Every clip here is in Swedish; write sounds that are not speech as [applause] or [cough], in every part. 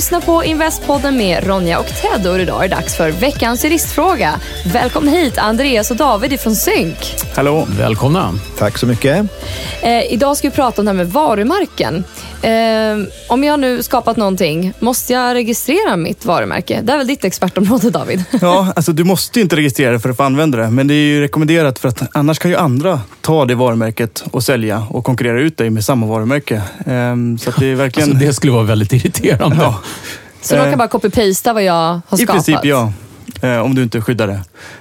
Lyssnar på Investpodden med Ronja och Ted och idag är det dags för veckans juristfråga. Välkommen hit Andreas och David ifrån Synk. Hallå. Välkomna. Tack så mycket. Eh, idag ska vi prata om det här med varumärken. Eh, om jag nu skapat någonting, måste jag registrera mitt varumärke? Det är väl ditt expertområde David? [laughs] Ja, alltså du måste inte registrera det för att få använda det. Men det är ju rekommenderat för att annars kan ju andra ta det varumärket och sälja och konkurrera ut dig med samma varumärke. Eh, så att det är verkligen... Alltså det skulle vara väldigt irriterande. Ja. Så de Eh, kan bara copy-pasta vad jag har I skapat? princip ja. Eh, om du inte skyddar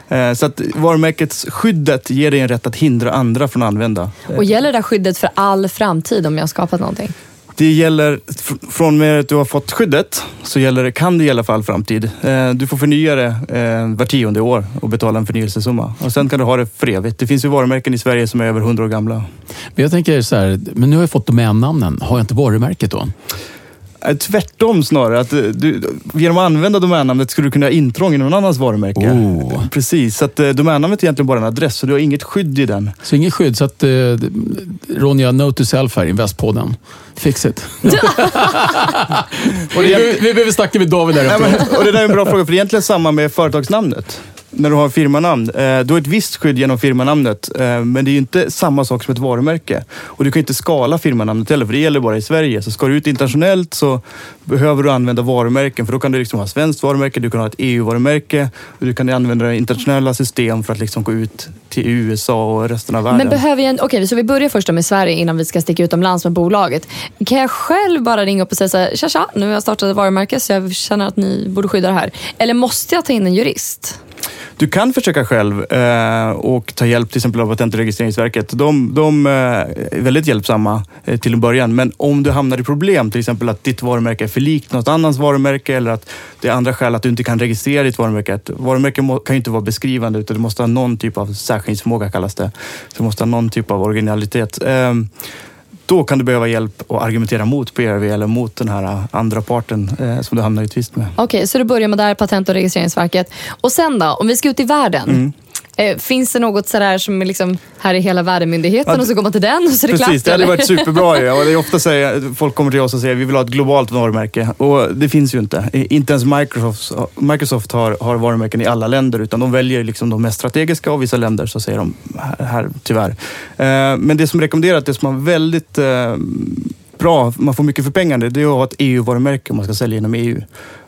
det. Eh, så att varumärkets skyddet ger dig en rätt att hindra andra från att använda. Och gäller det skyddet för all framtid om jag har skapat någonting? Det gäller, från och med att du har fått skyddet, så gäller det, kan det gälla för all framtid. Eh, du får förnya det eh, var tionde år och betala en förnyelsesumma. Och sen kan du ha det för evigt. Det finns ju varumärken i Sverige som är över 100 år gamla. Men jag tänker så här, men nu har jag fått domännamnen. Har jag inte varumärket då? Eh, Tvärtom snarare. Att eh, du, genom att använda domännamnet skulle du kunna ha intrång i någon annans varumärke. Oh. Precis, så att eh, domännamnet är egentligen bara en adress, så du har inget skydd i den. Så inget skydd. Så att, eh, Ronja, note to self här, Investpodden. Fix it. [laughs] Och det, vi, behöver- vi behöver snacka med David där Nej, men, och det där är en bra fråga, för det är egentligen samma med företagsnamnet. När du har firmanamn. Eh, du har ett visst skydd genom firmanamnet, eh, men det är ju inte samma sak som ett varumärke. Och du kan inte skala firmanamnet heller, för det gäller bara i Sverige. Så ska du ut internationellt så behöver du använda varumärken, för då kan du liksom ha svenskt varumärke, du kan ha ett EU-varumärke, och du kan använda internationella system för att liksom gå ut till USA och resten av världen. Men behöver jag... Okej, så vi börjar först med Sverige innan vi ska sticka utomlands med bolaget. Kan jag själv bara ringa upp och säga så här, tja tja, nu har jag startat ett varumärke så jag känner att ni borde skydda det här. Eller måste jag ta in en jurist? Du kan försöka själv eh, och ta hjälp till exempel av Patent och registreringsverket. De, de eh, är väldigt hjälpsamma eh, till en början. Men om du hamnar i problem, till exempel att ditt varumärke är för likt något annans varumärke eller att det är andra skäl att du inte kan registrera ditt varumärke. Ett varumärke må, kan ju inte vara beskrivande utan du måste ha någon typ av särskiljningsförmåga kallas det. Så du måste ha någon typ av originalitet. Eh, då kan du behöva hjälp att argumentera mot PRV eller mot den här andra parten eh, som du hamnar i tvist med. Okej, så då börjar man där, Patent och registreringsverket. Och sen då, om vi ska ut i världen. Mm. Eh, finns det något sådär som är liksom, här är hela världen-myndigheten Ja, och så går man till den och så är det Precis, klart? det hade eller? varit superbra ju. [laughs] Och det är ofta säger, folk kommer till oss och säger vi vill ha ett globalt varumärke. Och det finns ju inte. Inte ens Microsoft, Microsoft har, har varumärken i alla länder, utan de väljer liksom de mest strategiska och vissa länder så säger de här, här tyvärr. Eh, Men det som rekommenderat, det som är väldigt eh, bra, man får mycket för pengarna, det är att ha ett EU-varumärke om man ska sälja inom EU.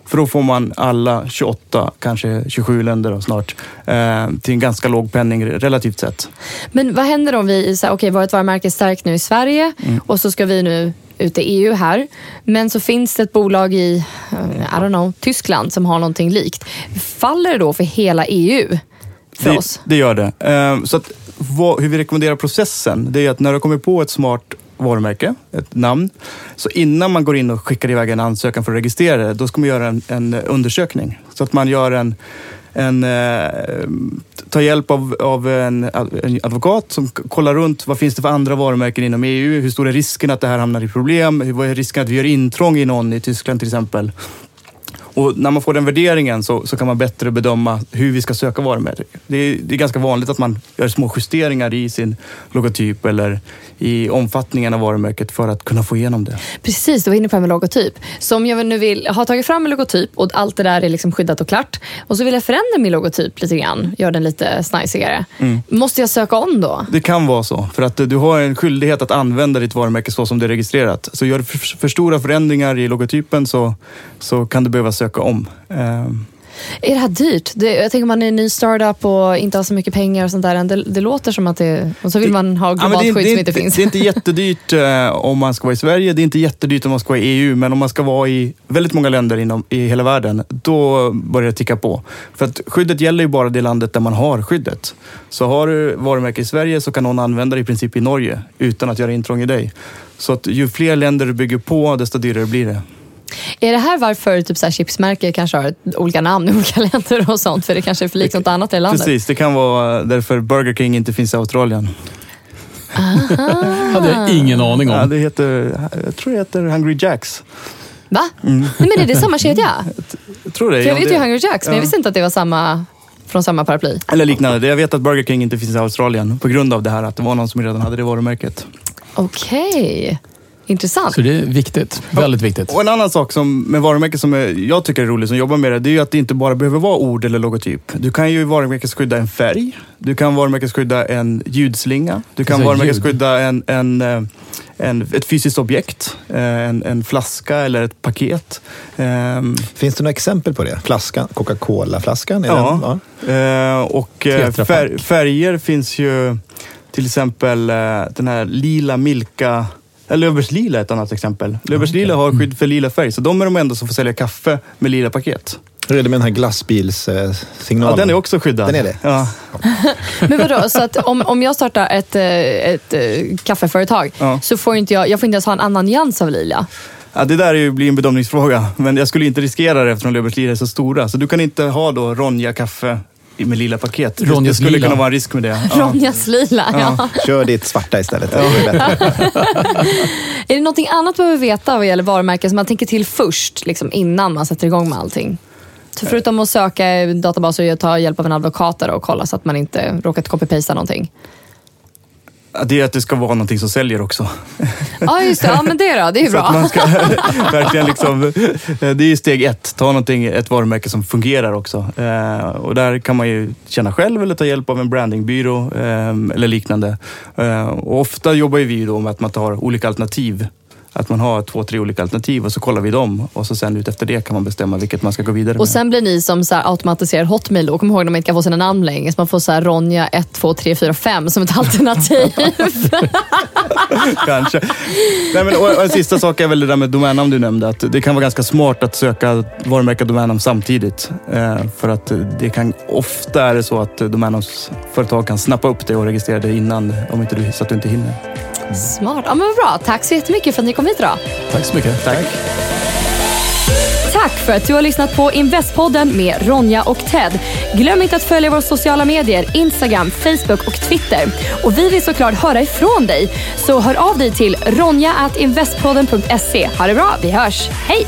För då får man alla 28, kanske 27 länder då, snart, eh, till en ganska låg penning relativt sett. Men vad händer om vi, okej, vårt varumärke är starkt nu i Sverige Mm. och så ska vi nu ut i EU här. Men så finns det ett bolag i, eh, I don't know, Tyskland som har någonting likt. Faller det då för hela EU? För det, oss? Det gör det. Ehm, Så att, vad, hur vi rekommenderar processen, det är att när du kommer på ett smart varumärke, ett namn, så innan man går in och skickar iväg en ansökan för att registrera det, då ska man göra en, en undersökning. Så att man gör en, en eh, tar hjälp av, av en, en advokat som kollar runt vad finns det för andra varumärken inom EU? Hur stor är risken att det här hamnar i problem? Vad är risken att vi gör intrång i någon i Tyskland till exempel? Och när man får den värderingen så, så kan man bättre bedöma hur vi ska söka varumärken. Det är, det är ganska vanligt att man gör små justeringar i sin logotyp eller i omfattningen av varumärket för att kunna få igenom det. Precis, du var inne på det med logotyp. Så om jag nu vill ha tagit fram en logotyp och allt det där är liksom skyddat och klart och så vill jag förändra min logotyp lite grann, göra den lite snajsigare. Mm. Måste jag söka om då? Det kan vara så, för att du har en skyldighet att använda ditt varumärke så som det är registrerat. Så gör du för, för stora förändringar i logotypen så, så kan du behöva söka om. Ehm, Är det här dyrt? Det, jag tänker man är en ny startup och inte har så mycket pengar och sånt där. Det, det låter som att det... Och så vill man ha Ja, globalt det, skydd det, som inte inte- finns. Det är inte jättedyrt eh, om man ska vara i Sverige, det är inte jättedyrt om man ska vara i EU, men om man ska vara i väldigt många länder inom, i hela världen, då börjar det ticka på. För att skyddet gäller ju bara det landet där man har skyddet. Så har du varumärke i Sverige så kan någon använda det i princip i Norge utan att göra intrång i dig. Så att ju fler länder du bygger på, desto dyrare blir det. Är det här varför typ så här, chipsmärken kanske har olika namn i olika [laughs] länder och sånt? För det kanske är för likt något annat i landet? Precis, det kan vara därför Burger King inte finns i Australien. hade jag ingen aning om. Ja, det heter, jag tror det heter Hungry Jacks. Va? Nej, men är det samma kedja? [laughs] Jag tror det. För jag ja, vet det- ju Hungry Jacks, men jag ja. visste inte att det var samma från samma paraply. Eller liknande. Jag vet att Burger King inte finns i Australien på grund av det här att det var någon som redan hade det varumärket. Okej, intressant. Så det är viktigt. Väldigt viktigt. Och en annan sak som, med varumärken som jag tycker är rolig som jobbar med det, det är ju att det inte bara behöver vara ord eller logotyp. Du kan ju varumärkesskydda en färg, du kan varumärkesskydda en ljudslinga, du kan Alltså, varumärkesskydda en, en, eh, en, ett fysiskt objekt, eh, en, en flaska eller ett paket. Ehm, Finns det några exempel på det? Flaskan, Coca-Cola-flaskan? Ja. den- Eh, och fär, färger finns ju till exempel den här lila Milka Löfbergslila är ett annat exempel. Löfbergslila har skydd för lila färg, så de är de enda som får sälja kaffe med lila paket. Hur är det med den här glassbilssignalen? Ja, den är också skyddad. Den är det? Ja. [laughs] Men vadå, så att om, om jag startar ett, eh, ett, eh, kaffeföretag Ja. så får inte jag, jag får inte ens ha en annan nyans av lila? Ja, det där är ju, blir en bedömningsfråga, men jag skulle inte riskera det eftersom Löfbergslila är så stora. Så du kan inte ha då Ronja kaffe med lila paket. Det- det Ronjas skulle lila. kunna vara en risk med det. [laughs] Ja. Ronjas lila, ja. Kör ditt svarta istället. Det är. [laughs] Är det någonting annat man behöver veta vad gäller varumärken som man tänker till först, liksom innan man sätter igång med allting? Så förutom att söka databaser och ta hjälp av en advokat och kolla så att man inte råkat copy-pasta någonting. Det är att det ska vara någonting som säljer också. Ja, just det. Ja, men det då. Det är ju bra. ska [laughs] verkligen liksom, det är ju steg ett. Ta någonting, ett varumärke som fungerar också. Eh, och där kan man ju känna själv eller ta hjälp av en brandingbyrå eh, eller liknande. Eh, och ofta jobbar ju vi då med att man tar olika alternativ. Att man har två, tre olika alternativ och så kollar vi dem och så sen ut efter det kan man bestämma vilket man ska gå vidare med. Och sen blir ni som så automatiserad hotmail och kom ihåg när man inte kan få sina namn längre. Så man får så här Ronja 1, 2, 3, 4, 5 som ett [laughs] alternativ. [laughs] Kanske. Nej, men, och, en sista sak är väl det där med domännamn du nämnde. Att det kan vara ganska smart att söka varumärke och domännamn samtidigt. Eh, för att det kan ofta är det så att domännamnsföretag kan snappa upp det och registrera det innan om inte du, så att du inte hinner. Smart. Ja, men vad bra. Tack så jättemycket för att ni kom hit idag. Tack så mycket. Tack. Tack för att du har lyssnat på Investpodden med Ronja och Ted. Glöm inte att följa våra sociala medier, Instagram, Facebook och Twitter. Och vi vill såklart höra ifrån dig. Så hör av dig till ronja.investpodden.se. Ha det bra, vi hörs. Hej!